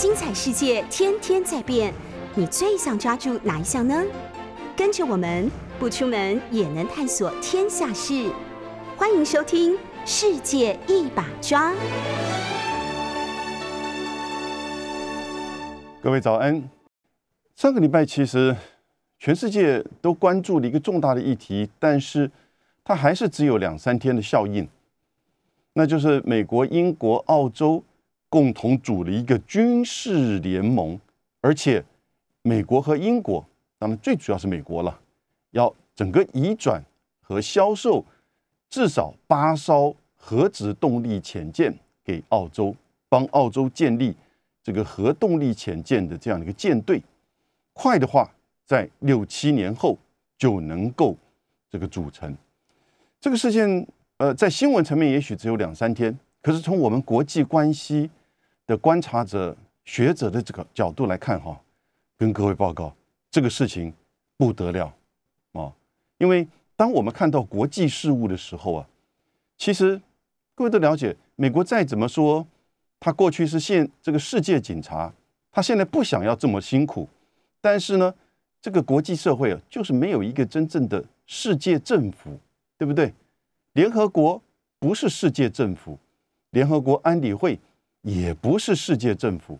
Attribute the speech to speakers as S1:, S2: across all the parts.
S1: 精彩世界天天在变，你最想抓住哪一项呢？跟着我们不出门也能探索天下事，欢迎收听《世界一把抓》。
S2: 各位早安。上个礼拜其实全世界都关注了一个重大的议题，但是它还是只有两三天的效应，那就是美国、英国、澳洲共同组了一个军事联盟，而且美国和英国，当然最主要是美国了，要整个移转和销售至少八艘核子动力潜舰给澳洲，帮澳洲建立。这个核动力潜舰的这样的一个舰队，快的话在六七年后就能够这个组成。这个事件，呃，在新闻层面也许只有两三天，可是从我们国际关系的观察者、学者的这个角度来看，哈，跟各位报告，这个事情不得了啊！因为当我们看到国际事务的时候啊，其实各位都了解，美国再怎么说。他过去是现这个世界警察，他现在不想要这么辛苦，但是呢，这个国际社会啊，就是没有一个真正的世界政府，对不对？联合国不是世界政府，联合国安理会也不是世界政府，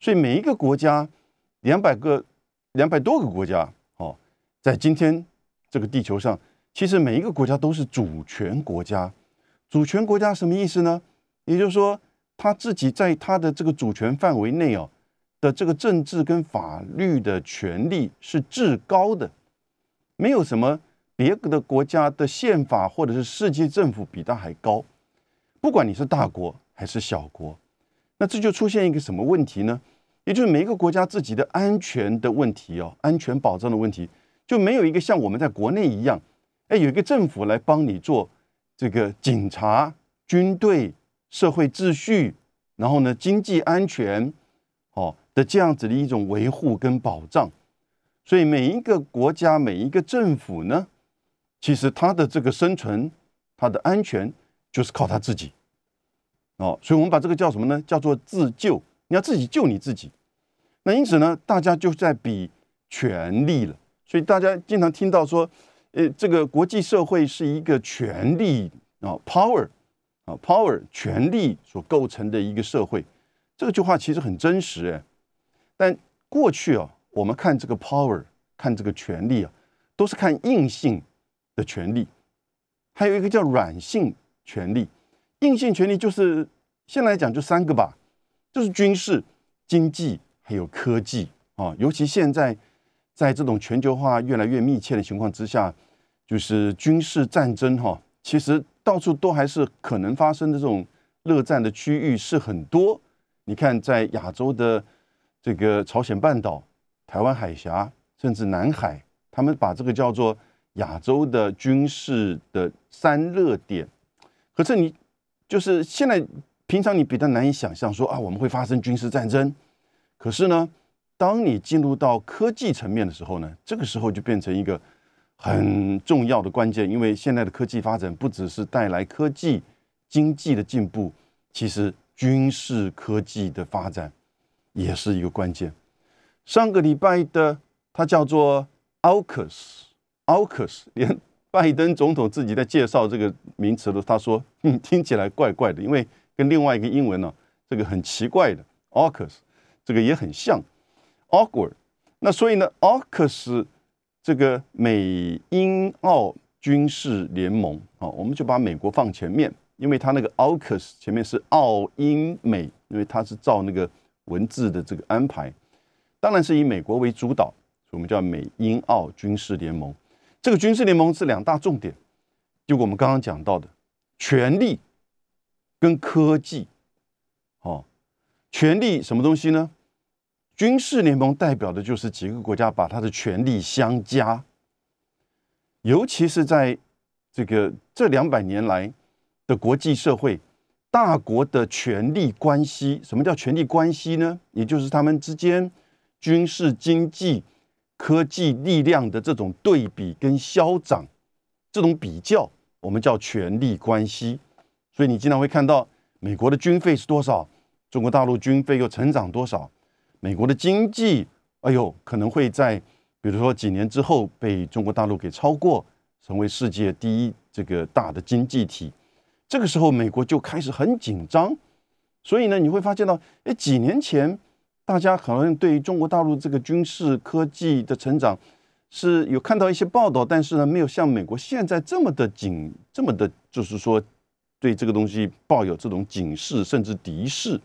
S2: 所以每一个国家，两百个、两百多个国家，哦，在今天这个地球上，其实每一个国家都是主权国家。主权国家什么意思呢？也就是说。他自己在他的这个主权范围内哦的这个政治跟法律的权利是至高的，没有什么别的国家的宪法或者是世界政府比他还高。不管你是大国还是小国，那这就出现一个什么问题呢？也就是每一个国家自己的安全的问题哦，安全保障的问题，就没有一个像我们在国内一样，哎，有一个政府来帮你做这个警察、军队。社会秩序，然后呢，经济安全，哦的这样子的一种维护跟保障，所以每一个国家每一个政府呢，其实它的这个生存，它的安全就是靠他自己，哦，所以我们把这个叫什么呢？叫做自救，你要自己救你自己。那因此呢，大家就在比权力了，所以大家经常听到说，呃，这个国际社会是一个权力啊，power。啊，power 权力所构成的一个社会，这句话其实很真实哎。但过去啊，我们看这个 power，看这个权力啊，都是看硬性的权利，还有一个叫软性权利。硬性权利就是现在来讲就三个吧，就是军事、经济还有科技啊。尤其现在在这种全球化越来越密切的情况之下，就是军事战争哈，其实。到处都还是可能发生的这种热战的区域是很多。你看，在亚洲的这个朝鲜半岛、台湾海峡，甚至南海，他们把这个叫做亚洲的军事的三热点。可是你就是现在平常你比较难以想象说啊，我们会发生军事战争。可是呢，当你进入到科技层面的时候呢，这个时候就变成一个。很重要的关键，因为现在的科技发展不只是带来科技经济的进步，其实军事科技的发展也是一个关键。上个礼拜的它叫做 AUKUS，AUKUS，连拜登总统自己在介绍这个名词的时候，他说嗯听起来怪怪的，因为跟另外一个英文呢这个很奇怪的 AUKUS，这个也很像 awkward。那所以呢 AUKUS。这个美英澳军事联盟啊，我们就把美国放前面，因为它那个 AUKUS 前面是澳英美，因为它是照那个文字的这个安排，当然是以美国为主导，所以我们叫美英澳军事联盟。这个军事联盟是两大重点，就我们刚刚讲到的权力跟科技。哦，权力什么东西呢？军事联盟代表的就是几个国家把它的权力相加，尤其是在这个这两百年来的国际社会，大国的权力关系，什么叫权力关系呢？也就是他们之间军事、经济、科技力量的这种对比跟消长，这种比较，我们叫权力关系。所以你经常会看到美国的军费是多少，中国大陆军费又成长多少？美国的经济，哎呦，可能会在比如说几年之后被中国大陆给超过，成为世界第一这个大的经济体。这个时候，美国就开始很紧张。所以呢，你会发现到，哎，几年前大家可能对于中国大陆这个军事科技的成长是有看到一些报道，但是呢，没有像美国现在这么的警，这么的，就是说对这个东西抱有这种警示甚至敌视。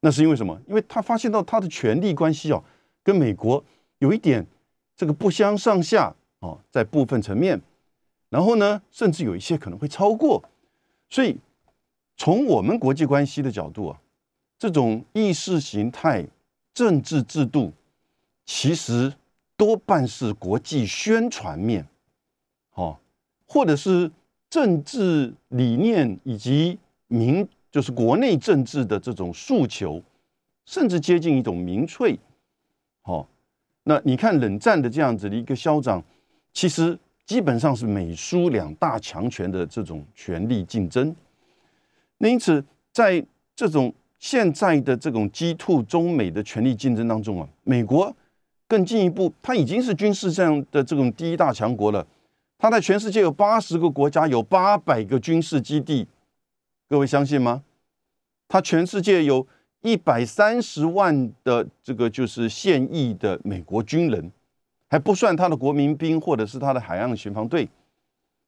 S2: 那是因为什么？因为他发现到他的权力关系啊，跟美国有一点这个不相上下啊，在部分层面，然后呢，甚至有一些可能会超过，所以。从我们国际关系的角度啊，这种意识形态、政治制度，其实多半是国际宣传面，哦，或者是政治理念以及民，就是国内政治的这种诉求，甚至接近一种民粹，哦，那你看冷战的这样子的一个消长，其实基本上是美苏两大强权的这种权力竞争。那因此，在这种现在的这种 G two 中美的权力竞争当中啊，美国更进一步，它已经是军事上的这种第一大强国了。它在全世界有八十个国家，有八百个军事基地，各位相信吗？它全世界有一百三十万的这个就是现役的美国军人，还不算它的国民兵或者是它的海岸巡防队，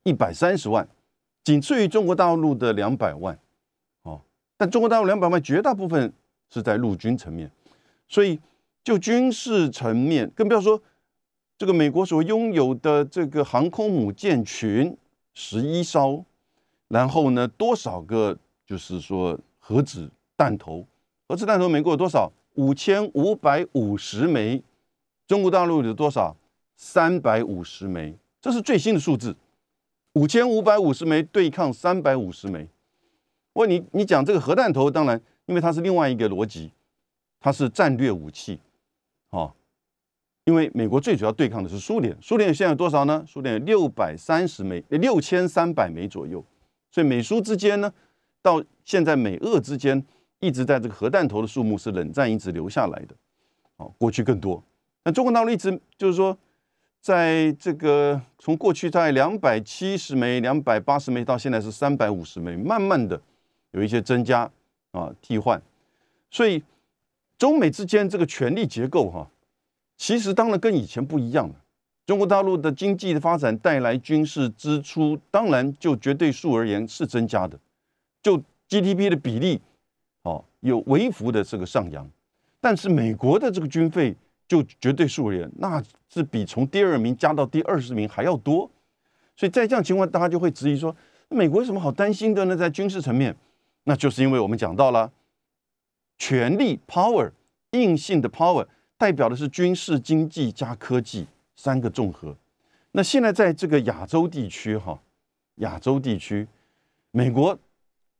S2: 一百三十万，仅次于中国大陆的两百万。但中国大陆两百万绝大部分是在陆军层面，所以就军事层面，更不要说这个美国所拥有的这个航空母舰群十一艘，然后呢多少个就是说核子弹头，核子弹头美国有多少？五千五百五十枚，中国大陆有多少？三百五十枚，这是最新的数字，五千五百五十枚对抗三百五十枚。问你，你讲这个核弹头，当然，因为它是另外一个逻辑，它是战略武器，哦，因为美国最主要对抗的是苏联，苏联现在有多少呢？苏联有六百三十枚，六千三百枚左右，所以美苏之间呢，到现在美俄之间一直在这个核弹头的数目是冷战一直留下来的，哦，过去更多，那中国大陆一直就是说，在这个从过去在两百七十枚、两百八十枚到现在是三百五十枚，慢慢的。有一些增加啊，替换，所以中美之间这个权力结构哈，其实当然跟以前不一样了。中国大陆的经济的发展带来军事支出，当然就绝对数而言是增加的，就 GDP 的比例哦有微幅的这个上扬，但是美国的这个军费就绝对数而言，那是比从第二名加到第二十名还要多，所以在这样情况，大家就会质疑说，美国有什么好担心的呢？在军事层面。那就是因为我们讲到了权力 （power） 硬性的 power，代表的是军事、经济加科技三个综合。那现在在这个亚洲地区，哈，亚洲地区，美国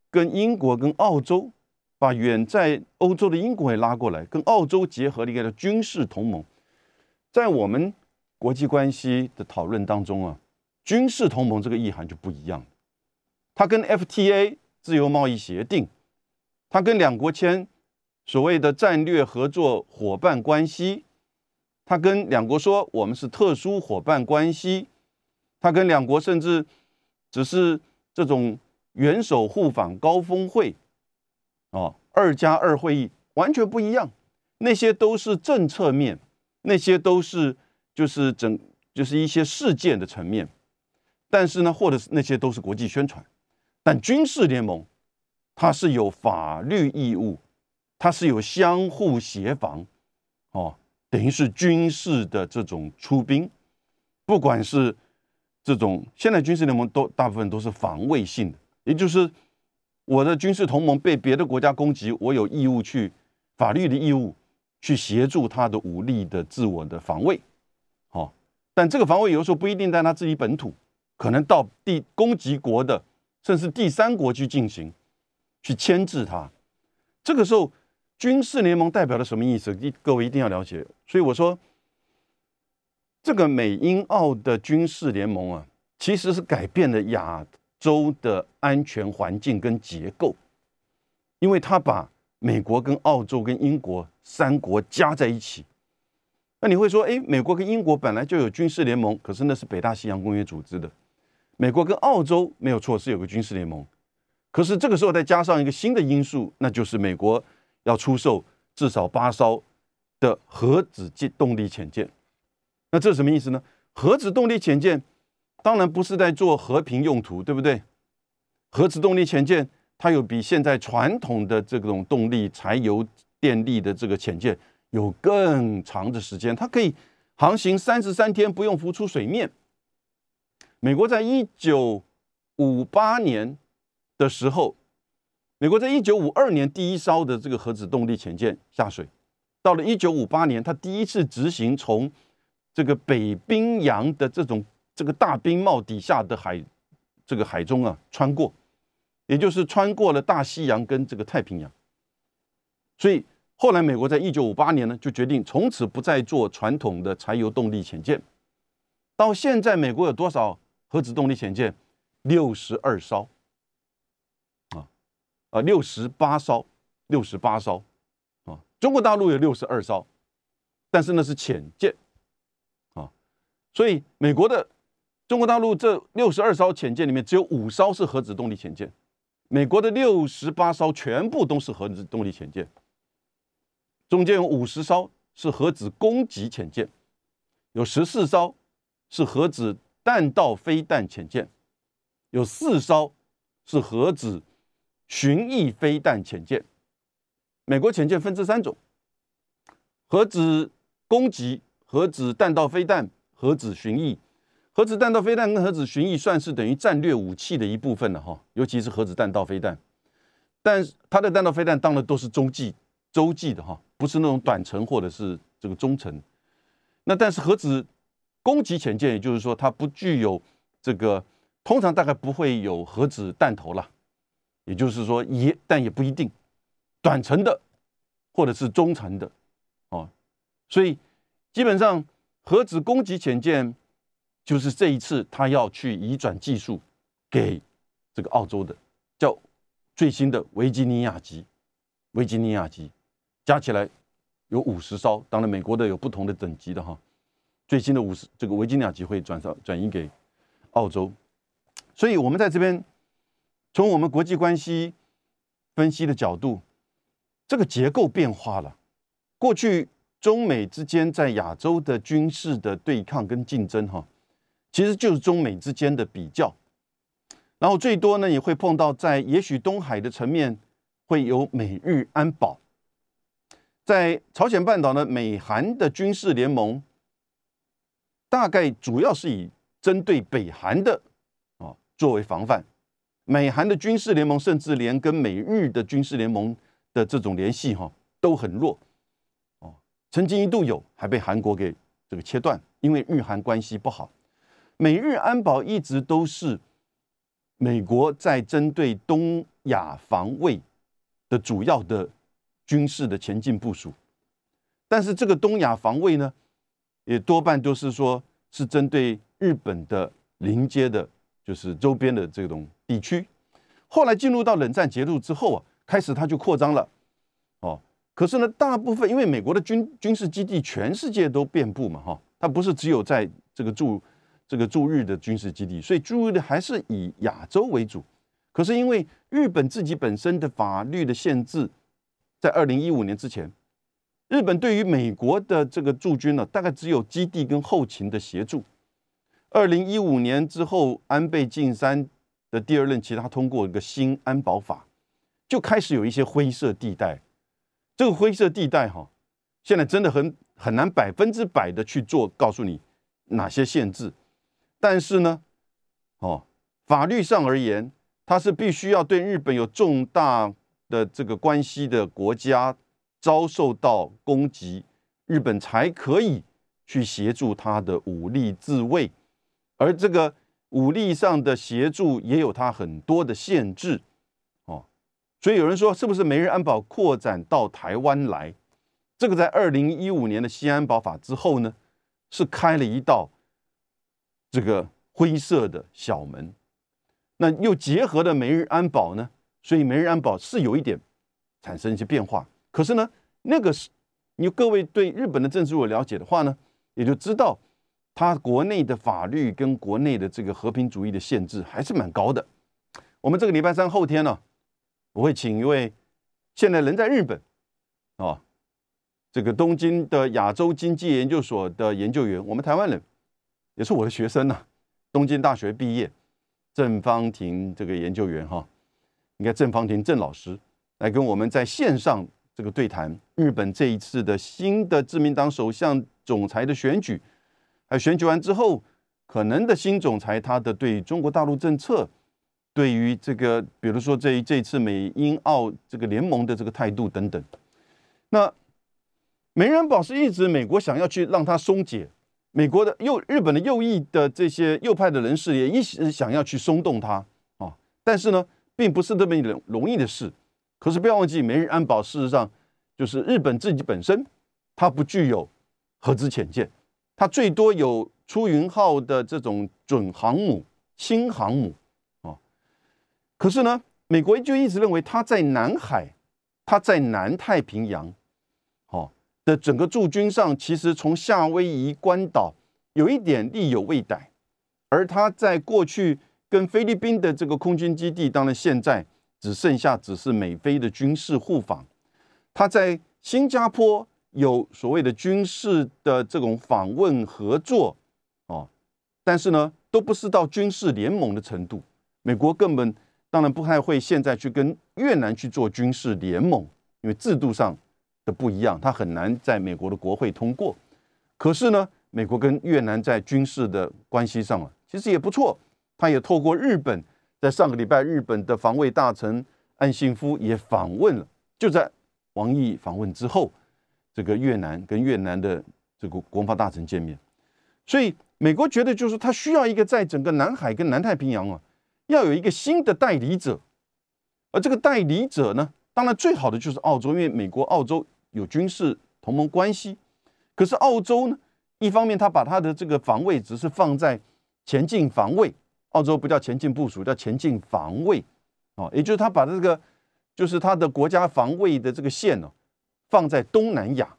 S2: 跟英国跟澳洲，把远在欧洲的英国也拉过来，跟澳洲结合了一个叫军事同盟。在我们国际关系的讨论当中啊，军事同盟这个意涵就不一样，它跟 FTA。自由贸易协定，他跟两国签所谓的战略合作伙伴关系，他跟两国说我们是特殊伙伴关系，他跟两国甚至只是这种元首互访高峰会，哦，二加二会议完全不一样，那些都是政策面，那些都是就是整就是一些事件的层面，但是呢，或者是那些都是国际宣传。但军事联盟，它是有法律义务，它是有相互协防，哦，等于是军事的这种出兵，不管是这种现在军事联盟都大部分都是防卫性的，也就是我的军事同盟被别的国家攻击，我有义务去法律的义务去协助他的武力的自我的防卫，好，但这个防卫有时候不一定在他自己本土，可能到地攻击国的。甚至第三国去进行，去牵制它。这个时候，军事联盟代表了什么意思？一各位一定要了解。所以我说，这个美英澳的军事联盟啊，其实是改变了亚洲的安全环境跟结构，因为它把美国跟澳洲跟英国三国加在一起。那你会说，哎，美国跟英国本来就有军事联盟，可是那是北大西洋公约组织的。美国跟澳洲没有错，是有个军事联盟，可是这个时候再加上一个新的因素，那就是美国要出售至少八艘的核子机动力潜舰。那这是什么意思呢？核子动力潜舰当然不是在做和平用途，对不对？核子动力潜舰它有比现在传统的这种动力柴油电力的这个潜舰有更长的时间，它可以航行三十三天不用浮出水面。美国在一九五八年的时候，美国在一九五二年第一艘的这个核子动力潜舰下水，到了一九五八年，它第一次执行从这个北冰洋的这种这个大冰帽底下的海这个海中啊穿过，也就是穿过了大西洋跟这个太平洋。所以后来美国在一九五八年呢就决定从此不再做传统的柴油动力潜舰。到现在，美国有多少？核子动力潜舰六十二艘，啊，啊，六十八艘，六十八艘，啊，中国大陆有六十二艘，但是那是潜舰，啊，所以美国的中国大陆这六十二艘潜舰里面只有五艘是核子动力潜舰，美国的六十八艘全部都是核子动力潜舰，中间有五十艘是核子攻击潜舰，有十四艘是核子。弹道飞弹潜舰有四艘是核子巡弋飞弹潜舰。美国潜舰分这三种：核子攻击、核子弹道飞弹、核子巡弋。核子弹道飞弹跟核子巡弋算是等于战略武器的一部分了哈，尤其是核子弹道飞弹。但是它的弹道飞弹当然都是洲际、洲际的哈，不是那种短程或者是这个中程。那但是核子攻击潜舰，也就是说，它不具有这个，通常大概不会有核子弹头了。也就是说，也但也不一定，短程的或者是中程的，哦，所以基本上核子攻击潜舰就是这一次他要去移转技术给这个澳洲的，叫最新的维吉尼亚级，维吉尼亚级加起来有五十艘，当然美国的有不同的等级的哈。最新的五十这个维吉尼亚级会转上转移给澳洲，所以我们在这边从我们国际关系分析的角度，这个结构变化了。过去中美之间在亚洲的军事的对抗跟竞争，哈，其实就是中美之间的比较。然后最多呢也会碰到在也许东海的层面会有美日安保，在朝鲜半岛呢美韩的军事联盟。大概主要是以针对北韩的啊作为防范，美韩的军事联盟甚至连跟美日的军事联盟的这种联系哈都很弱哦，曾经一度有，还被韩国给这个切断，因为日韩关系不好。美日安保一直都是美国在针对东亚防卫的主要的军事的前进部署，但是这个东亚防卫呢？也多半都是说，是针对日本的临街的，就是周边的这种地区。后来进入到冷战结束之后啊，开始它就扩张了，哦。可是呢，大部分因为美国的军军事基地全世界都遍布嘛，哈，它不是只有在这个驻这个驻日的军事基地，所以驻日的还是以亚洲为主。可是因为日本自己本身的法律的限制，在二零一五年之前。日本对于美国的这个驻军呢，大概只有基地跟后勤的协助。二零一五年之后，安倍晋三的第二任期，他通过一个新安保法，就开始有一些灰色地带。这个灰色地带哈，现在真的很很难百分之百的去做，告诉你哪些限制。但是呢，哦，法律上而言，它是必须要对日本有重大的这个关系的国家。遭受到攻击，日本才可以去协助他的武力自卫，而这个武力上的协助也有它很多的限制哦。所以有人说，是不是美日安保扩展到台湾来？这个在二零一五年的西安保法之后呢，是开了一道这个灰色的小门。那又结合了美日安保呢，所以美日安保是有一点产生一些变化。可是呢，那个是你各位对日本的政治如果了解的话呢，也就知道他国内的法律跟国内的这个和平主义的限制还是蛮高的。我们这个礼拜三后天呢，我会请一位现在人在日本啊，这个东京的亚洲经济研究所的研究员，我们台湾人也是我的学生呐，东京大学毕业，郑方庭这个研究员哈，应该郑方庭郑老师来跟我们在线上这个对谈日本这一次的新的自民党首相总裁的选举，还选举完之后可能的新总裁他的对中国大陆政策。对于这个，比如说这这次美英澳这个联盟的这个态度等等，那美人保是一直美国想要去让它松解，美国的右日本的右翼的这些右派的人士也一直想要去松动它啊，但是呢，并不是那么容容易的事。可是不要忘记，美日安保事实上就是日本自己本身，它不具有核子潜舰，它最多有出云号的这种准航母、轻航母啊。可是呢，美国就一直认为他在南海，他在南太平洋，哦的整个驻军上，其实从夏威夷、关岛有一点力有未逮，而他在过去跟菲律宾的这个空军基地，当然现在只剩下只是美菲的军事互访，他在新加坡有所谓的军事的这种访问合作，哦，但是呢，都不是到军事联盟的程度，美国根本。当然不太会现在去跟越南去做军事联盟，因为制度上的不一样，它很难在美国的国会通过。可是呢，美国跟越南在军事的关系上啊，其实也不错。他也透过日本，在上个礼拜，日本的防卫大臣岸信夫也访问了。就在王毅访问之后，这个越南跟越南的这个国防大臣见面。所以美国觉得，就是他需要一个在整个南海跟南太平洋啊。要有一个新的代理者，而这个代理者呢，当然最好的就是澳洲，因为美国、澳洲有军事同盟关系。可是澳洲呢，一方面他把他的这个防卫只是放在前进防卫，澳洲不叫前进部署，叫前进防卫啊，也就是他把这个就是他的国家防卫的这个线呢，放在东南亚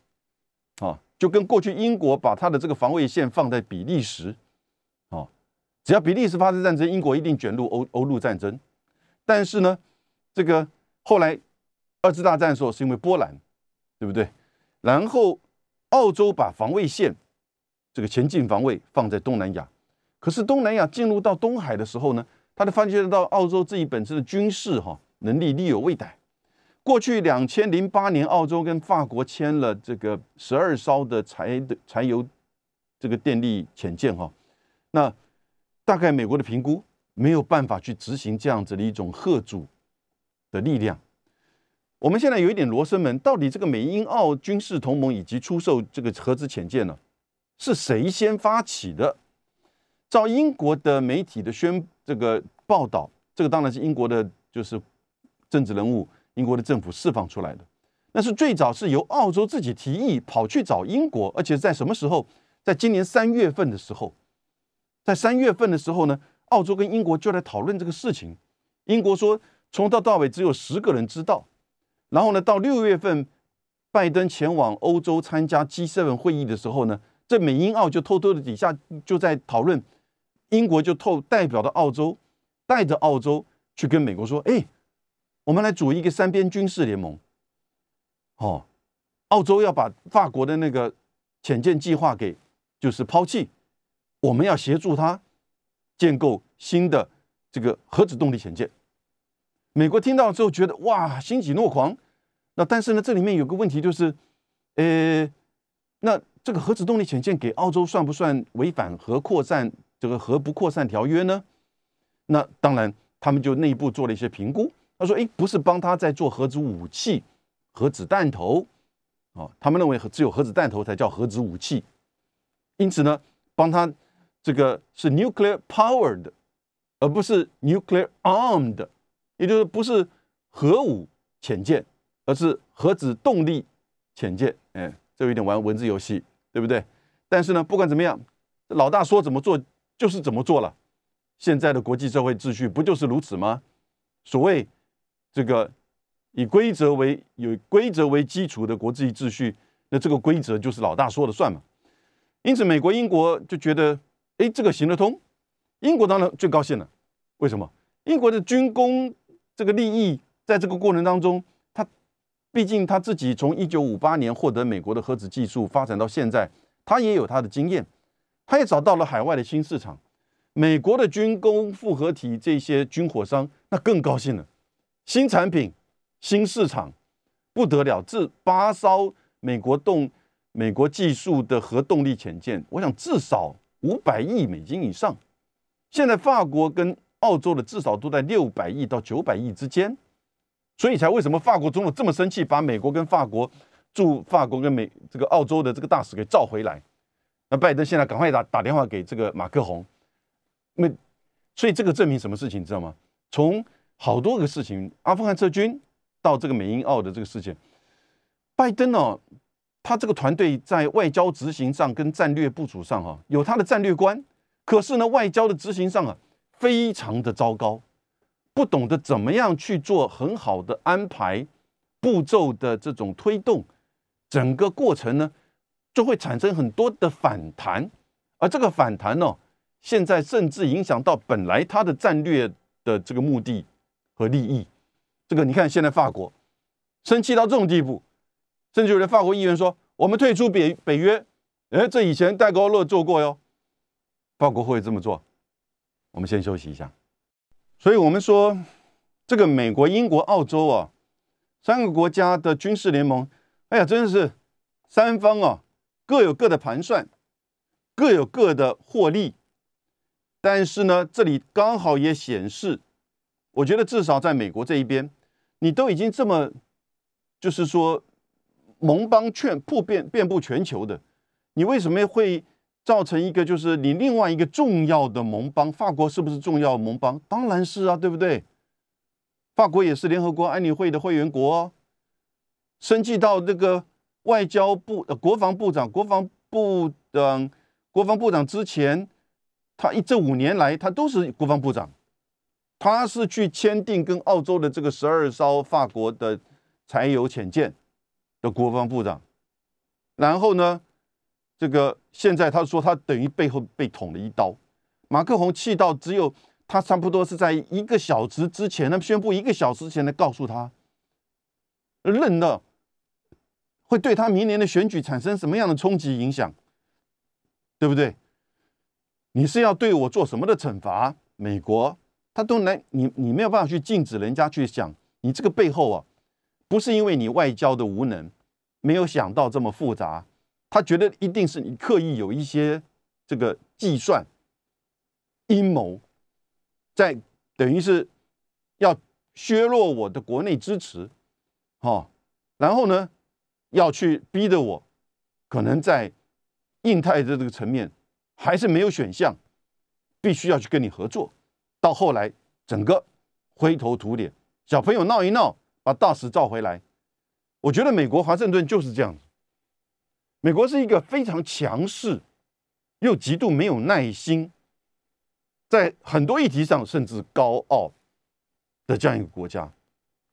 S2: 啊，就跟过去英国把他的这个防卫线放在比利时。只要比利时发生战争，英国一定卷入欧欧陆战争。但是呢，这个后来二次大战的时候是因为波兰，对不对？然后澳洲把防卫线这个前进防卫放在东南亚，可是东南亚进入到东海的时候呢，他就发觉到澳洲自己本身的军事哈能力力有未逮。过去两千零八年，澳洲跟法国签了这个十二艘的柴的柴油这个电力潜舰哈，那。大概美国的评估没有办法去执行这样子的一种贺主的力量。我们现在有一点罗生门，到底这个美英澳军事同盟以及出售这个核子潜舰呢，是谁先发起的？照英国的媒体的宣这个报道，这个当然是英国的，就是政治人物，英国的政府释放出来的。那是最早是由澳洲自己提议跑去找英国，而且在什么时候？在今年三月份的时候。在三月份的时候呢，澳洲跟英国就在讨论这个事情。英国说，从头到尾只有十个人知道。然后呢，到六月份，拜登前往欧洲参加 G7 会议的时候呢，这美英澳就偷偷的底下就在讨论。英国就透代表的澳洲，带着澳洲去跟美国说：“哎，我们来组一个三边军事联盟。”哦，澳洲要把法国的那个潜舰计划给就是抛弃。我们要协助他建构新的这个核子动力潜舰。美国听到之后觉得哇，欣喜若狂。那但是呢，这里面有个问题就是，呃，那这个核子动力潜舰给澳洲算不算违反核扩散这个核不扩散条约呢？那当然，他们就内部做了一些评估。他说：“哎，不是帮他在做核子武器、核子弹头哦，他们认为只有核子弹头才叫核子武器。因此呢，帮他。”这个是 nuclear powered，而不是 nuclear armed，也就是不是核武潜舰，而是核子动力潜舰。哎，这有点玩文字游戏，对不对？但是呢，不管怎么样，老大说怎么做就是怎么做了。现在的国际社会秩序不就是如此吗？所谓这个以规则为有规则为基础的国际秩序，那这个规则就是老大说了算嘛。因此，美国、英国就觉得，哎，这个行得通。英国当然最高兴了。为什么？英国的军工这个利益，在这个过程当中，他毕竟他自己从一九五八年获得美国的核子技术，发展到现在，他也有他的经验，他也找到了海外的新市场。美国的军工复合体这些军火商，那更高兴了。新产品、新市场，不得了！这八艘美国动。美国技术的核动力潜舰，我想至少五百亿美金以上。现在法国跟澳洲的至少都在六百亿到九百亿之间，所以才为什么法国总统这么生气，把美国跟法国驻法国跟美这个澳洲的这个大使给召回来。那拜登现在赶快打打电话给这个马克宏，那所以这个证明什么事情，你知道吗？从好多个事情，阿富汗撤军到这个美英澳的这个事件，拜登哦。他这个团队在外交执行上跟战略部署上，哈，有他的战略观，可是呢，外交的执行上啊，非常的糟糕，不懂得怎么样去做很好的安排步骤的这种推动，整个过程呢，就会产生很多的反弹，而这个反弹呢，现在甚至影响到本来他的战略的这个目的和利益，这个你看现在法国生气到这种地步。甚至有的法国议员说：“我们退出北北约。”哎，这以前戴高乐做过哟。法国会这么做？我们先休息一下。所以，我们说这个美国、英国、澳洲啊，三个国家的军事联盟，哎呀，真的是三方啊，各有各的盘算，各有各的获利。但是呢，这里刚好也显示，我觉得至少在美国这一边，你都已经这么，就是说。盟邦劝普遍遍布全球的，你为什么会造成一个就是你另外一个重要的盟邦法国是不是重要盟邦？当然是啊，对不对？法国也是联合国安理会的会员国哦，升级到这个外交部、国防部长、国防部长、国防部长之前，他一这五年来他都是国防部长，他是去签订跟澳洲的这个十二艘法国的柴油潜舰。的国防部长，然后呢，这个现在他说他等于背后被捅了一刀，马克宏气到只有他差不多是在一个小时之前，他宣布一个小时前来告诉他，认了，会对他明年的选举产生什么样的冲击影响，对不对？你是要对我做什么的惩罚？美国他都来，你你没有办法去禁止人家去想，你这个背后啊。不是因为你外交的无能，没有想到这么复杂，他觉得一定是你刻意有一些这个计算阴谋，在等于是要削弱我的国内支持，哦，然后呢，要去逼得我可能在印太的这个层面还是没有选项，必须要去跟你合作，到后来整个灰头土脸，小朋友闹一闹。把大使召回来，我觉得美国华盛顿就是这样子。美国是一个非常强势又极度没有耐心，在很多议题上甚至高傲的这样一个国家，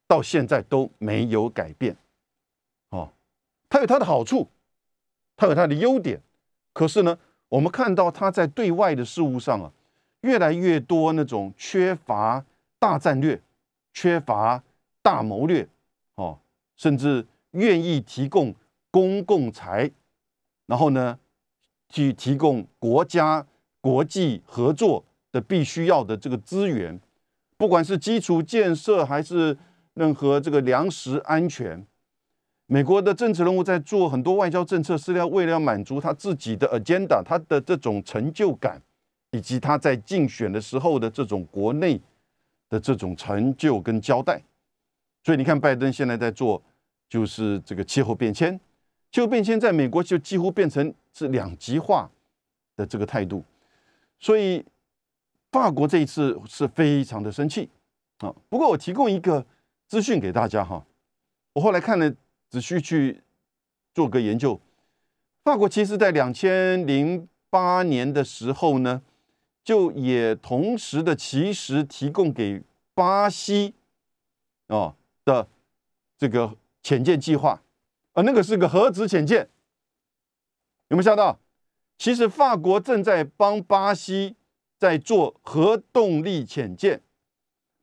S2: 到现在都没有改变。它有它的好处，它有它的优点，可是呢，我们看到它在对外的事务上啊，越来越多那种缺乏大战略，缺乏。大谋略，哦，甚至愿意提供公共财，然后呢，去提供国家国际合作的必须要的这个资源，不管是基础建设还是任何这个粮食安全，美国的政治人物在做很多外交政策，是要为了要满足他自己的 agenda，他的这种成就感，以及他在竞选的时候的这种国内的这种成就跟交代。所以你看，拜登现在在做，就是这个气候变迁。气候变迁在美国就几乎变成是两极化的这个态度。所以法国这一次是非常的生气啊。不过我提供一个资讯给大家哈，我后来看了，只需去做个研究。法国其实在两千零八年的时候呢，就也同时的其实提供给巴西哦。的这个潜舰计划，啊那个是个核子潜舰，有没有想到？其实法国正在帮巴西在做核动力潜舰，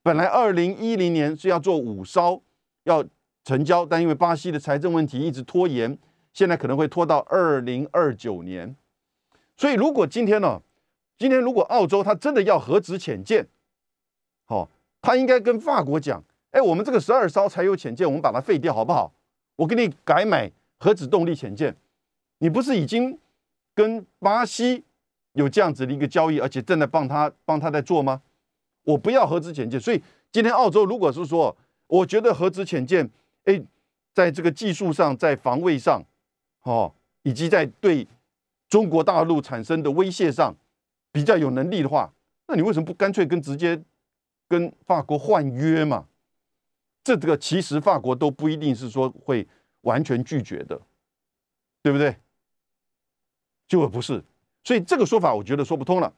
S2: 本来二零一零年是要做五艘要成交，但因为巴西的财政问题一直拖延，现在可能会拖到二零二九年。所以如果今天呢，今天如果澳洲它真的要核子潜舰，好，他应该跟法国讲，哎，我们这个十二艘柴油潜舰，我们把它废掉好不好？我给你改买核子动力潜舰，你不是已经？跟巴西有这样子的一个交易，而且正在帮他帮他在做吗？我不要核子潜舰，所以今天澳洲如果是说，我觉得核子潜舰，哎，在这个技术上，在防卫上，哦，以及在对中国大陆产生的威胁上比较有能力的话，那你为什么不干脆跟直接跟法国换约嘛？这个其实法国都不一定是说会完全拒绝的，对不对？就不是，所以这个说法我觉得说不通了。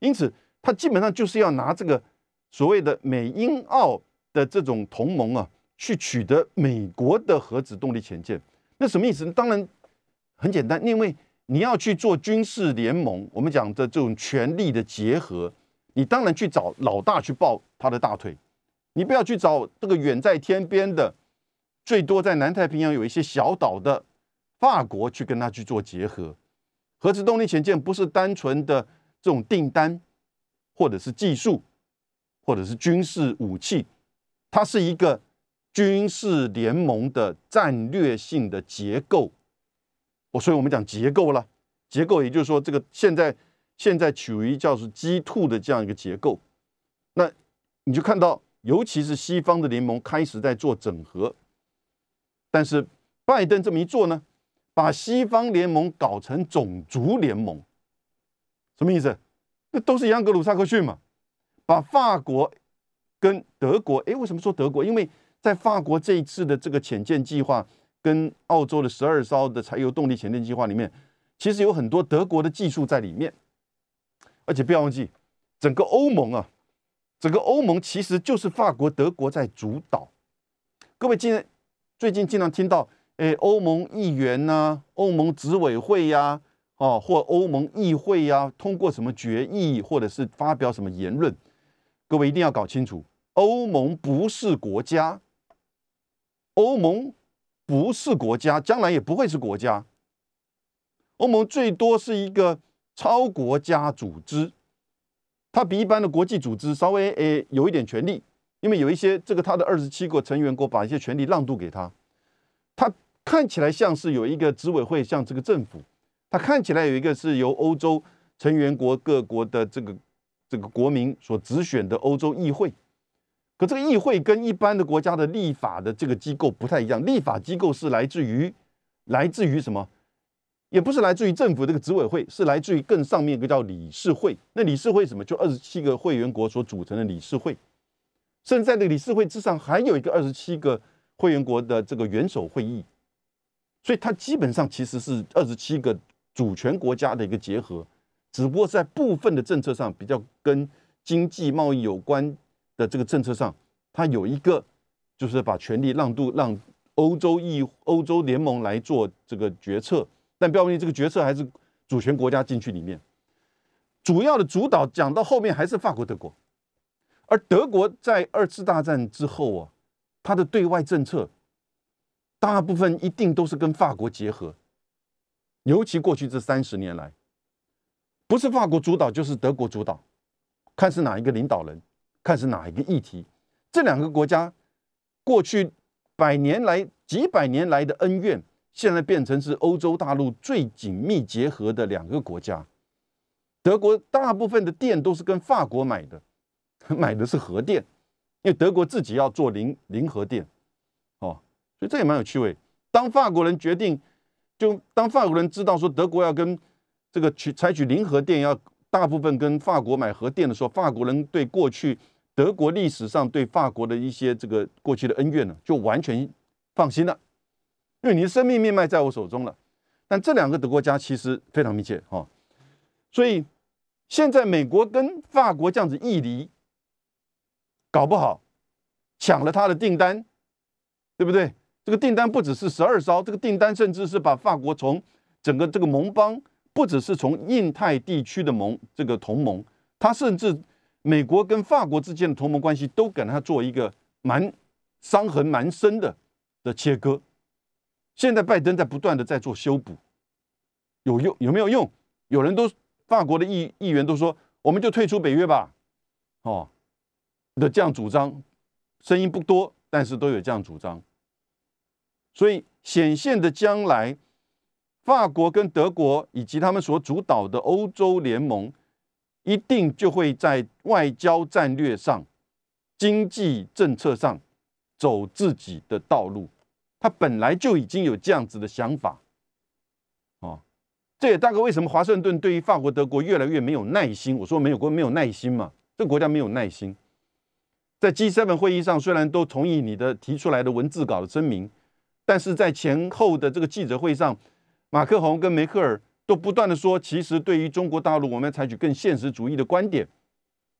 S2: 因此，他基本上就是要拿这个所谓的美英澳的这种同盟啊，去取得美国的核子动力潜舰。那什么意思呢？当然很简单，因为你要去做军事联盟，我们讲的这种权力的结合，你当然去找老大去抱他的大腿，你不要去找这个远在天边的，最多在南太平洋有一些小岛的法国去跟他去做结合。核子动力潜舰不是单纯的这种订单，或者是技术，或者是军事武器，它是一个军事联盟的战略性的结构。我所以我们讲结构了，结构也就是说，这个现在现在处于叫做 G two 的这样一个结构。那你就看到，尤其是西方的联盟开始在做整合，但是拜登这么一做呢？把西方联盟搞成种族联盟，什么意思？那都是一样格鲁萨克逊嘛。把法国跟德国，哎，为什么说德国？因为在法国这一次的这个潜舰计划，跟澳洲的十二艘的柴油动力潜舰计划里面，其实有很多德国的技术在里面。而且不要忘记，整个欧盟啊，整个欧盟其实就是法国、德国在主导。各位今最近经常听到。诶，欧盟议员呐，欧盟执委会呀，哦，或欧盟议会呀，通过什么决议，或者是发表什么言论，各位一定要搞清楚，欧盟不是国家，欧盟不是国家，将来也不会是国家，欧盟最多是一个超国家组织，它比一般的国际组织稍微诶有一点权利，因为有一些这个它的二十七个成员国把一些权利让渡给他，他。看起来像是有一个执委会，像这个政府，它看起来有一个是由欧洲成员国各国的这个这个国民所直选的欧洲议会。可这个议会跟一般的国家的立法的这个机构不太一样，立法机构是来自于来自于什么？也不是来自于政府这个执委会，是来自于更上面一个叫理事会。那理事会什么？就二十七个会员国所组成的理事会，甚至在这个理事会之上还有一个二十七个会员国的这个元首会议。所以它基本上其实是二十七个主权国家的一个结合，只不过在部分的政策上比较跟经济贸易有关的这个政策上，它有一个就是把权力让渡让欧洲议欧洲联盟来做这个决策，但不要忘记这个决策还是主权国家进去里面，主要的主导讲到后面还是法国德国，而德国在二次大战之后啊，它的对外政策。大部分一定都是跟法国结合，尤其过去这三十年来，不是法国主导就是德国主导，看是哪一个领导人，看是哪一个议题。这两个国家过去百年来、几百年来的恩怨，现在变成是欧洲大陆最紧密结合的两个国家。德国大部分的电都是跟法国买的，买的是核电，因为德国自己要做零零核电。哦所以这也蛮有趣味。当法国人决定，就当法国人知道说德国要跟这个取采取零核电，要大部分跟法国买核电的时候，法国人对过去德国历史上对法国的一些这个过去的恩怨呢，就完全放心了，因为你的生命命脉在我手中了。但这两个的国家其实非常密切哈，所以现在美国跟法国这样子一离，搞不好抢了他的订单，对不对？这个订单不只是十二艘，这个订单甚至是把法国从整个这个盟邦，不只是从印太地区的盟这个同盟，他甚至美国跟法国之间的同盟关系都给他做一个蛮伤痕蛮深的的切割。现在拜登在不断的在做修补，有用有没有用？有人都法国的议议员都说，我们就退出北约吧，哦的这样主张，声音不多，但是都有这样主张。所以显现的将来，法国跟德国以及他们所主导的欧洲联盟，一定就会在外交战略上、经济政策上走自己的道路。他本来就已经有这样子的想法，哦，这也大概为什么华盛顿对于法国、德国越来越没有耐心。我说没有国没有耐心嘛，这个国家没有耐心。在 G7 会议上，虽然都同意你的提出来的文字稿的声明。但是在前后的这个记者会上，马克宏跟梅克尔都不断的说，其实对于中国大陆，我们要采取更现实主义的观点，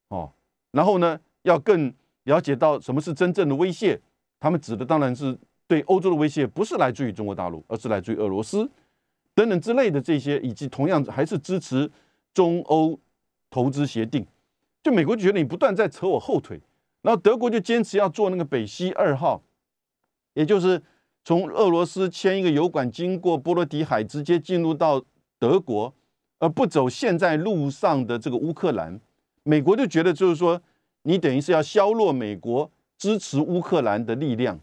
S2: 哦，然后呢，要更了解到什么是真正的威胁。他们指的当然是对欧洲的威胁，不是来自于中国大陆，而是来自于俄罗斯等等之类的这些，以及同样还是支持中欧投资协定。就美国就觉得你不断在扯我后腿，然后德国就坚持要做那个北溪二号，也就是。从俄罗斯牵一个油管经过波罗的海，直接进入到德国，而不走现在路上的这个乌克兰，美国就觉得就是说，你等于是要削弱美国支持乌克兰的力量，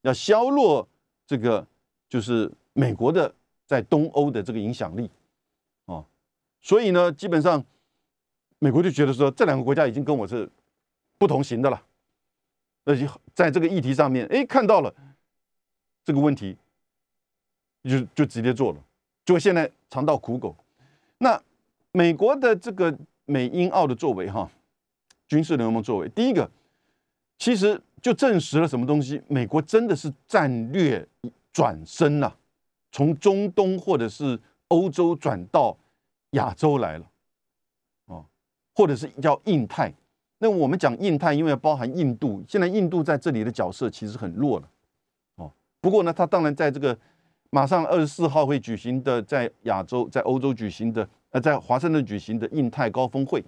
S2: 要削弱这个就是美国的在东欧的这个影响力，哦，所以呢，基本上美国就觉得说，这两个国家已经跟我是不同型的了，而且在这个议题上面，哎，看到了。这个问题就就直接做了，就现在尝到苦果。那美国的这个美英澳的作为哈，军事联盟作为，第一个其实就证实了什么东西？美国真的是战略转身了，从中东或者是欧洲转到亚洲来了，哦，或者是叫印太。那我们讲印太，因为包含印度，现在印度在这里的角色其实很弱了。哦不过呢，他当然在这个马上二十四号会举行的，在亚洲、在欧洲举行的，呃，在华盛顿举行的印太高峰会，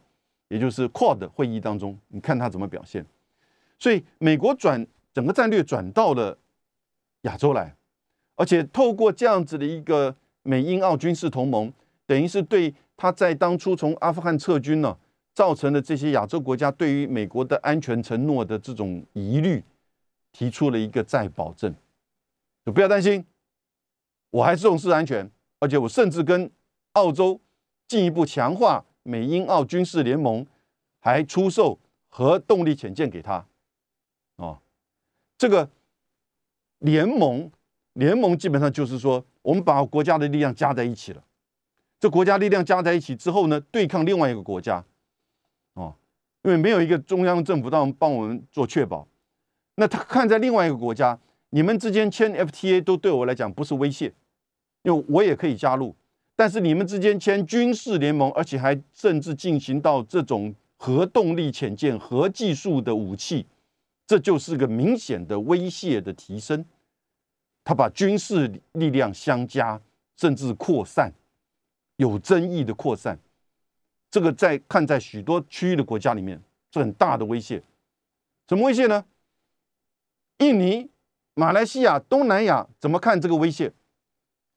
S2: 也就是 Quad 会议当中，你看他怎么表现。所以美国转整个战略转到了亚洲来，而且透过这样子的一个美英澳军事同盟，等于是对他在当初从阿富汗撤军呢，造成的这些亚洲国家对于美国的安全承诺的这种疑虑，提出了一个再保证。就不要担心，我还重视安全，而且我甚至跟澳洲进一步强化美英澳军事联盟，还出售核动力潜舰给他。哦，这个联盟联盟基本上就是说，我们把国家的力量加在一起了。这国家力量加在一起之后呢，对抗另外一个国家。哦，因为没有一个中央政府帮帮我们做确保，那他看在另外一个国家。你们之间签 FTA 都对我来讲不是威胁，因为我也可以加入。但是你们之间签军事联盟，而且还甚至进行到这种核动力潜舰、核技术的武器，这就是个明显的威胁的提升。他把军事力量相加，甚至扩散，有争议的扩散。这个在看在许多区域的国家里面是很大的威胁。什么威胁呢？印尼。马来西亚、东南亚怎么看这个威胁？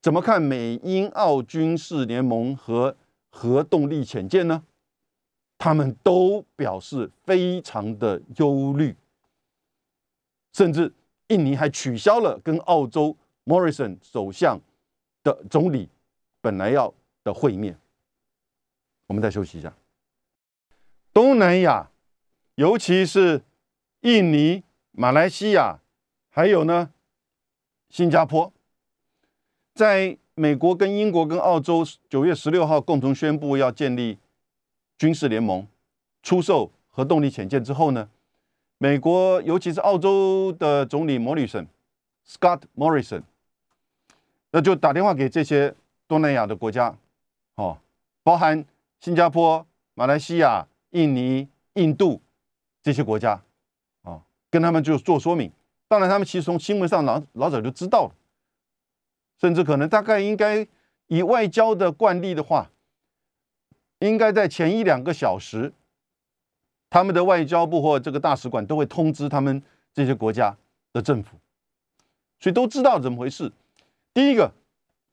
S2: 怎么看美英澳军事联盟和核动力潜舰呢？他们都表示非常的忧虑，甚至印尼还取消了跟澳洲 Morrison 首相的总理本来要的会面。我们再休息一下。东南亚，尤其是印尼、马来西亚。还有呢，新加坡，在美国跟英国跟澳洲九月十六号共同宣布要建立军事联盟，出售核动力潜舰之后呢，美国尤其是澳洲的总理莫里森 （Scott Morrison），那就打电话给这些东南亚的国家，哦，包含新加坡、马来西亚、印尼、印度这些国家，哦，跟他们就做说明。当然，他们其实从新闻上老老早就知道了，甚至可能大概应该以外交的惯例的话，应该在前一两个小时，他们的外交部或这个大使馆都会通知他们这些国家的政府，所以都知道怎么回事。第一个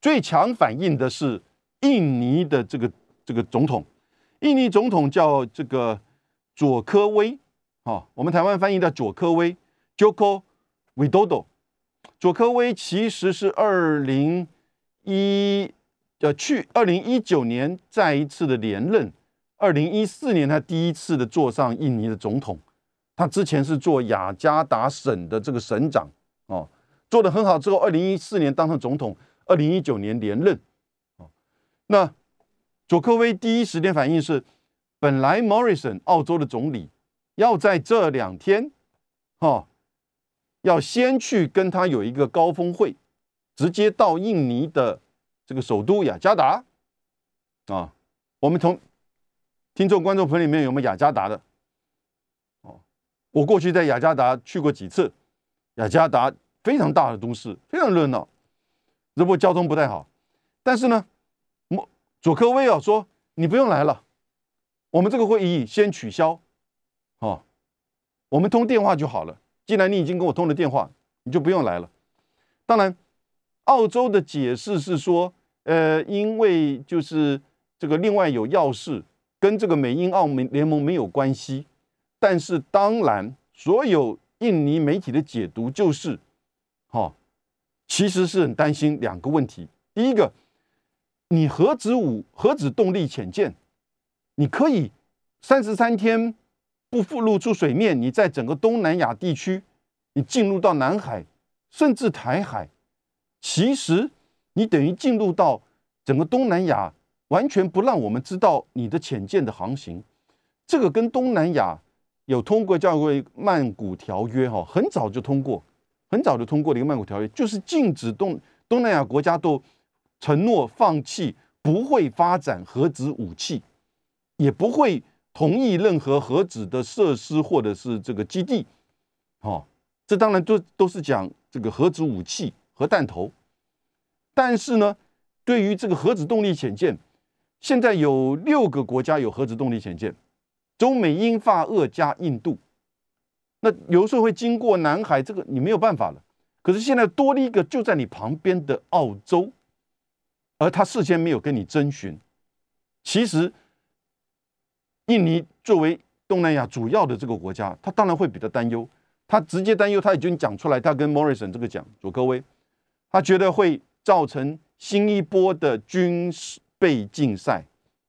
S2: 最强反应的是印尼的这个这个总统，印尼总统叫这个佐科威，啊，我们台湾翻译的佐科威 （Joko Widodo）。佐科威其实是二零一呃去二零一九年再一次的连任，二零一四年他第一次的坐上印尼的总统，他之前是做雅加达省的这个省长哦。做的很好之后，二零一四年当上总统，二零一九年连任。哦，那佐科威第一时间反应是，本来 Morrison 澳洲的总理要在这两天，哈，要先去跟他有一个高峰会，直接到印尼的这个首都雅加达。啊，我们从听众观众朋友里面有没有雅加达的？哦，我过去在雅加达去过几次，雅加达。非常大的都市，非常热闹，只不过交通不太好。但是呢，莫佐科威尔说：“你不用来了，我们这个会议先取消，哦，我们通电话就好了。既然你已经跟我通了电话，你就不用来了。”当然，澳洲的解释是说：“呃，因为就是这个另外有要事，跟这个美英澳美联盟没有关系。”但是当然，所有印尼媒体的解读就是。哦，其实是很担心两个问题。第一个，你核子武、核子动力潜舰，你可以三十三天不复露出水面，你在整个东南亚地区，你进入到南海，甚至台海，其实你等于进入到整个东南亚，完全不让我们知道你的潜舰的航行。这个跟东南亚有通过叫做《曼谷条约》哈，很早就通过。很早就通过的一个曼谷条约，就是禁止东东南亚国家都承诺放弃，不会发展核子武器，也不会同意任何核子的设施或者是这个基地。哦，这当然都都是讲这个核子武器、核弹头。但是呢，对于这个核子动力潜舰，现在有六个国家有核子动力潜舰，中美英法俄加印度。那有时候会经过南海，这个你没有办法了。可是现在多了一个就在你旁边的澳洲，而他事先没有跟你征询。其实，印尼作为东南亚主要的这个国家，他当然会比较担忧。他直接担忧，他已经讲出来，他跟 Morrison 这个讲，佐科威，他觉得会造成新一波的军事备竞赛，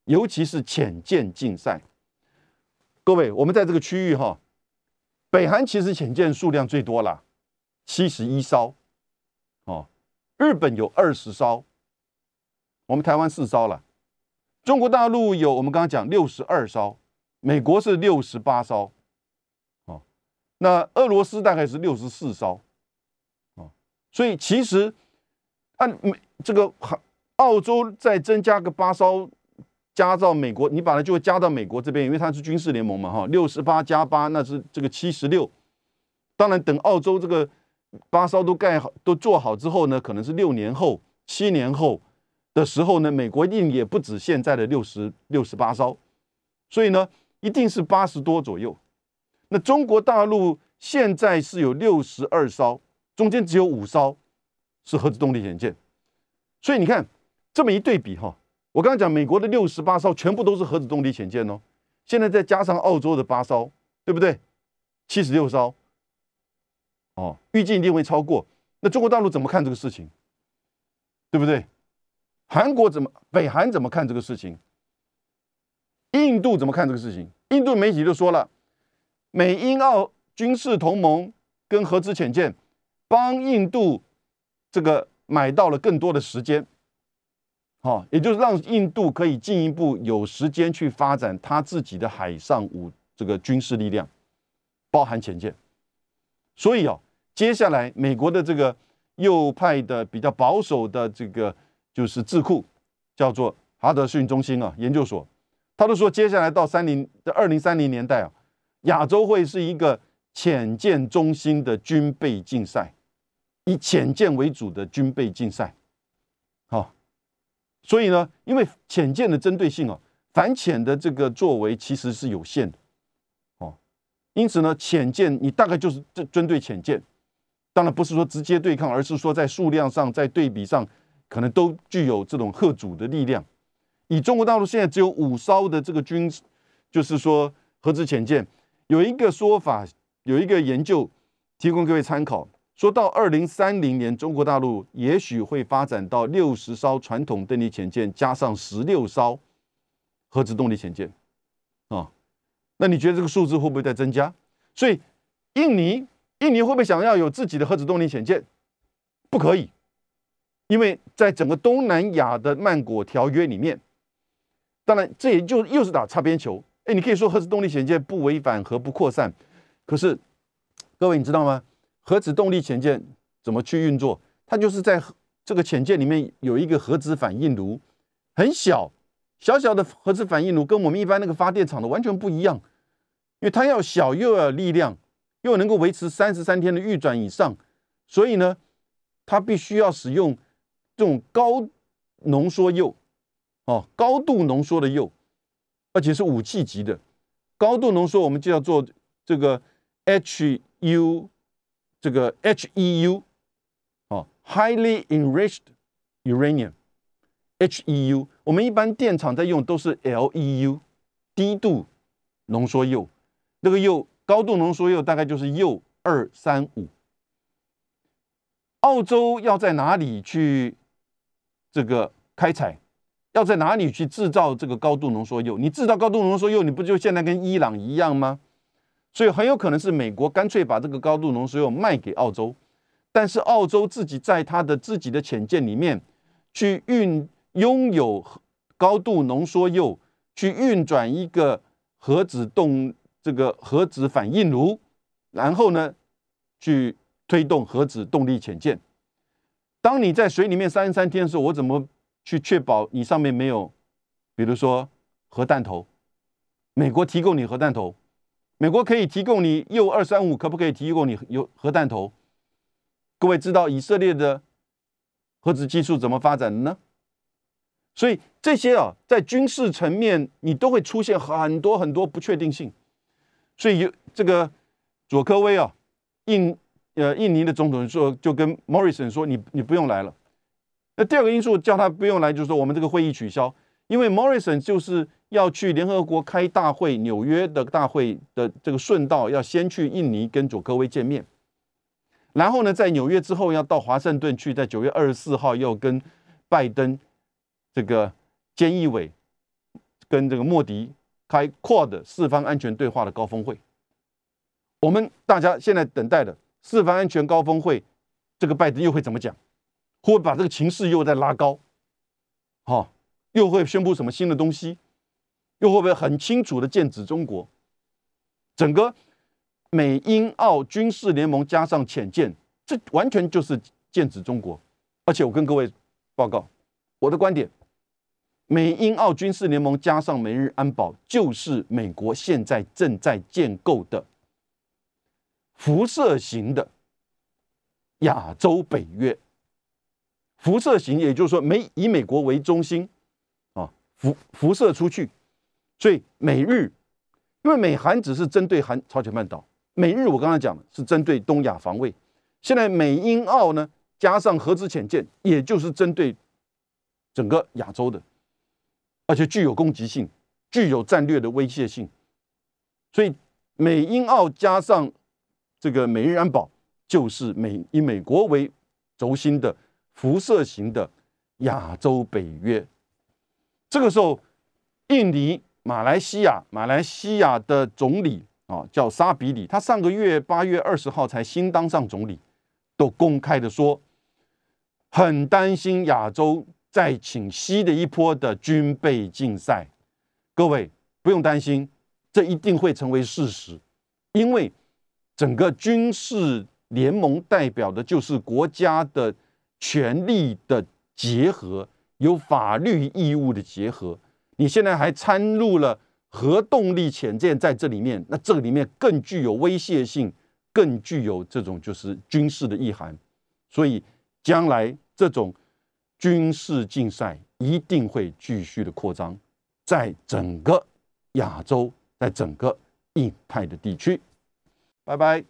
S2: 尤其是潜舰竞赛。各位，我们在这个区域哈。北韩其实潜舰数量最多了，七十一艘，哦，日本有二十艘，我们台湾四艘了，中国大陆有我们刚刚讲六十二艘，美国是六十八艘，哦，那俄罗斯大概是六十四艘，哦，所以其实按美这个澳洲再增加个八艘。加到美国，你把它就会加到美国这边，因为它是军事联盟嘛，哈，六十八加八，那是这个七十六。当然，等澳洲这个八艘都盖好、都做好之后呢，可能是六年后、七年后的时候呢，美国一定也不止现在的六十六十八艘，所以呢，一定是八十多左右。那中国大陆现在是有六十二艘，中间只有五艘是核子动力潜舰，所以你看这么一对比，哈。我刚刚讲美国的六十八艘全部都是核子动力潜舰哦，现在再加上澳洲的八艘，对不对？七十六艘，哦，预计一定会超过。那中国大陆怎么看这个事情？对不对？韩国怎么？北韩怎么看这个事情？印度怎么看这个事情？印度媒体就说了，美英澳军事同盟跟合资潜舰帮印度这个买到了更多的时间。好，也就是让印度可以进一步有时间去发展他自己的海上武这个军事力量，包含潜舰。所以哦，接下来美国的这个右派的比较保守的这个就是智库，叫做哈德逊中心啊研究所，他都说接下来到三零的二零三零年代啊，亚洲会是一个潜舰中心的军备竞赛，以潜舰为主的军备竞赛。好，所以呢，因为潜舰的针对性哦，反潜的这个作为其实是有限的。哦，因此呢，潜舰你大概就是针针对潜舰，当然不是说直接对抗，而是说在数量上、在对比上，可能都具有这种贺主的力量。以中国大陆现在只有五艘的这个军，就是说核子潜舰，有一个说法，有一个研究提供各位参考，说到二零三零年，中国大陆也许会发展到六十艘传统动力潜舰加上十六艘核子动力潜舰，啊，那你觉得这个数字会不会在增加？所以印尼，印尼会不会想要有自己的核子动力潜舰？不可以，因为在整个东南亚的曼谷条约里面。当然，这也就又是打擦边球。哎，你可以说核子动力潜舰不违反核不扩散，可是各位你知道吗？核子动力潜舰怎么去运作？它就是在这个潜舰里面有一个核子反应炉，很小小小的核子反应炉，跟我们一般那个发电厂的完全不一样，因为它要小又要力量，又能够维持三十三天的运转以上，所以呢，它必须要使用这种高浓缩铀。哦，高度浓缩的铀，而且是武器级的高度浓缩，我们就要做这个 H U，这个 H E U，哦，highly enriched uranium，H E U，我们一般电厂在用都是 L E U，低度浓缩铀，那个铀高度浓缩铀大概就是铀二三五。澳洲要在哪里去这个开采？要在哪里去制造这个高度浓缩铀？你制造高度浓缩铀，你不就现在跟伊朗一样吗？所以很有可能是美国干脆把这个高度浓缩铀卖给澳洲，但是澳洲自己在它的自己的潜舰里面去运拥有高度浓缩铀，去运转一个核子动这个核子反应炉，然后呢去推动核子动力潜舰。当你在水里面三十三天的时候，我怎么？去确保你上面没有，比如说核弹头，美国提供你核弹头，美国可以提供你 U 二三五，可不可以提供你有核弹头？各位知道以色列的核子技术怎么发展的呢？所以这些啊，在军事层面你都会出现很多很多不确定性。所以有这个佐科威啊，印呃印尼的总统说，就跟 Morrison 说，你你不用来了。那第二个因素叫他不用来，就是说我们这个会议取消，因为 Morrison 就是要去联合国开大会，纽约的大会的这个顺道要先去印尼跟佐科威见面，然后呢，在纽约之后要到华盛顿去，在九月二十四号要跟拜登这个菅义伟跟这个莫迪开 Quad 四方安全对话的高峰会。我们大家现在等待的四方安全高峰会，这个拜登又会怎么讲？会不会把这个情势又在拉高，好，又会宣布什么新的东西？又会不会很清楚的剑指中国？整个美英澳军事联盟加上潜舰，这完全就是剑指中国。而且我跟各位报告我的观点：美英澳军事联盟加上美日安保，就是美国现在正在建构的辐射型的亚洲北约。辐射型，也就是说，美以美国为中心，啊，辐辐射出去，所以美日，因为美韩只是针对韩朝鲜半岛，美日我刚才讲了是针对东亚防卫，现在美英澳呢加上核子潜舰，也就是针对整个亚洲的，而且具有攻击性，具有战略的威胁性，所以美英澳加上这个美日安保，就是美以美国为轴心的。辐射型的亚洲北约，这个时候，印尼、马来西亚、马来西亚的总理啊，叫沙比里，他上个月八月二十号才新当上总理，都公开的说，很担心亚洲再请西的一波的军备竞赛。各位不用担心，这一定会成为事实，因为整个军事联盟代表的就是国家的。权力的结合，有法律义务的结合。你现在还掺入了核动力潜舰在这里面，那这里面更具有威胁性，更具有这种就是军事的意涵，所以将来这种军事竞赛一定会继续的扩张，在整个亚洲，在整个印太的地区。拜拜。